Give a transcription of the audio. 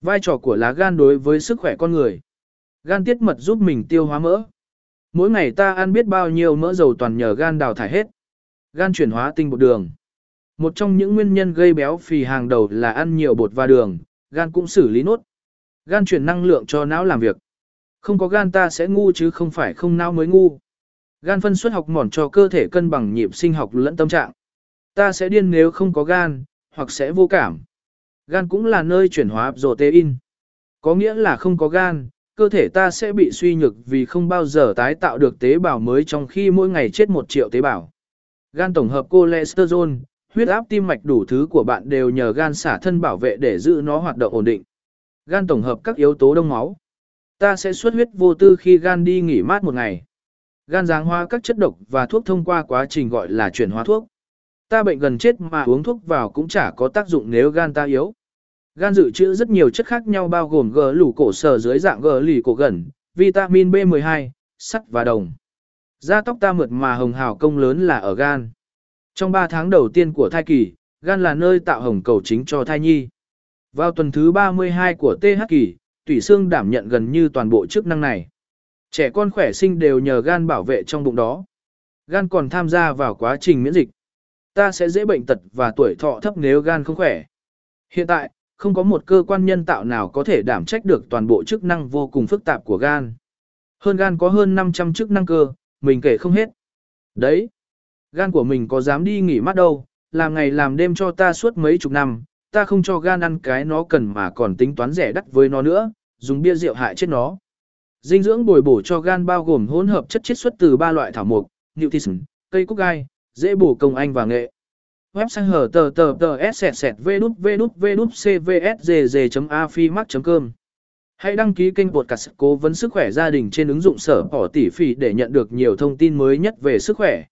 Vai trò của lá gan đối với sức khỏe con người. Gan tiết mật giúp mình tiêu hóa mỡ. Mỗi ngày ta ăn biết bao nhiêu mỡ dầu toàn nhờ gan đào thải hết. Gan chuyển hóa tinh bột đường. Một trong những nguyên nhân gây béo phì hàng đầu là ăn nhiều bột và đường, gan cũng xử lý nốt. Gan chuyển năng lượng cho não làm việc. Không có gan ta sẽ ngu chứ không phải không não mới ngu. Gan phân xuất học mòn cho cơ thể cân bằng nhịp sinh học lẫn tâm trạng. Ta sẽ điên nếu không có gan, hoặc sẽ vô cảm. Gan cũng là nơi chuyển hóa protein. Có nghĩa là không có gan, cơ thể ta sẽ bị suy nhược vì không bao giờ tái tạo được tế bào mới trong khi mỗi ngày chết một triệu tế bào. Gan tổng hợp cholesterol, huyết áp tim mạch đủ thứ của bạn đều nhờ gan xả thân bảo vệ để giữ nó hoạt động ổn định. Gan tổng hợp các yếu tố đông máu. Ta sẽ xuất huyết vô tư khi gan đi nghỉ mát một ngày. Gan giáng hóa các chất độc và thuốc thông qua quá trình gọi là chuyển hóa thuốc. Ta bệnh gần chết mà uống thuốc vào cũng chả có tác dụng nếu gan ta yếu. Gan dự trữ rất nhiều chất khác nhau bao gồm gờ lủ cổ sở dưới dạng gờ lì cổ gần, vitamin B12, sắt và đồng. Da tóc ta mượt mà hồng hào công lớn là ở gan. Trong 3 tháng đầu tiên của thai kỳ, gan là nơi tạo hồng cầu chính cho thai nhi. Vào tuần thứ 32 của TH kỳ, tủy xương đảm nhận gần như toàn bộ chức năng này. Trẻ con khỏe sinh đều nhờ gan bảo vệ trong bụng đó. Gan còn tham gia vào quá trình miễn dịch. Ta sẽ dễ bệnh tật và tuổi thọ thấp nếu gan không khỏe. Hiện tại, không có một cơ quan nhân tạo nào có thể đảm trách được toàn bộ chức năng vô cùng phức tạp của gan. Hơn gan có hơn 500 chức năng cơ, mình kể không hết. Đấy, gan của mình có dám đi nghỉ mát đâu, làm ngày làm đêm cho ta suốt mấy chục năm, ta không cho gan ăn cái nó cần mà còn tính toán rẻ đắt với nó nữa, dùng bia rượu hại chết nó. Dinh dưỡng bồi bổ cho gan bao gồm hỗn hợp chất chiết xuất từ ba loại thảo mộc, newtisin, cây cúc gai, dễ bổ công anh và nghệ. Website hở tờ tờ tờ s sẹt sẹt v đút v đút v đút cvsgg.afimax.com Hãy đăng ký kênh podcast cố vấn sức khỏe gia đình trên ứng dụng sở bỏ tỷ phỉ để nhận được nhiều thông tin mới nhất về sức khỏe.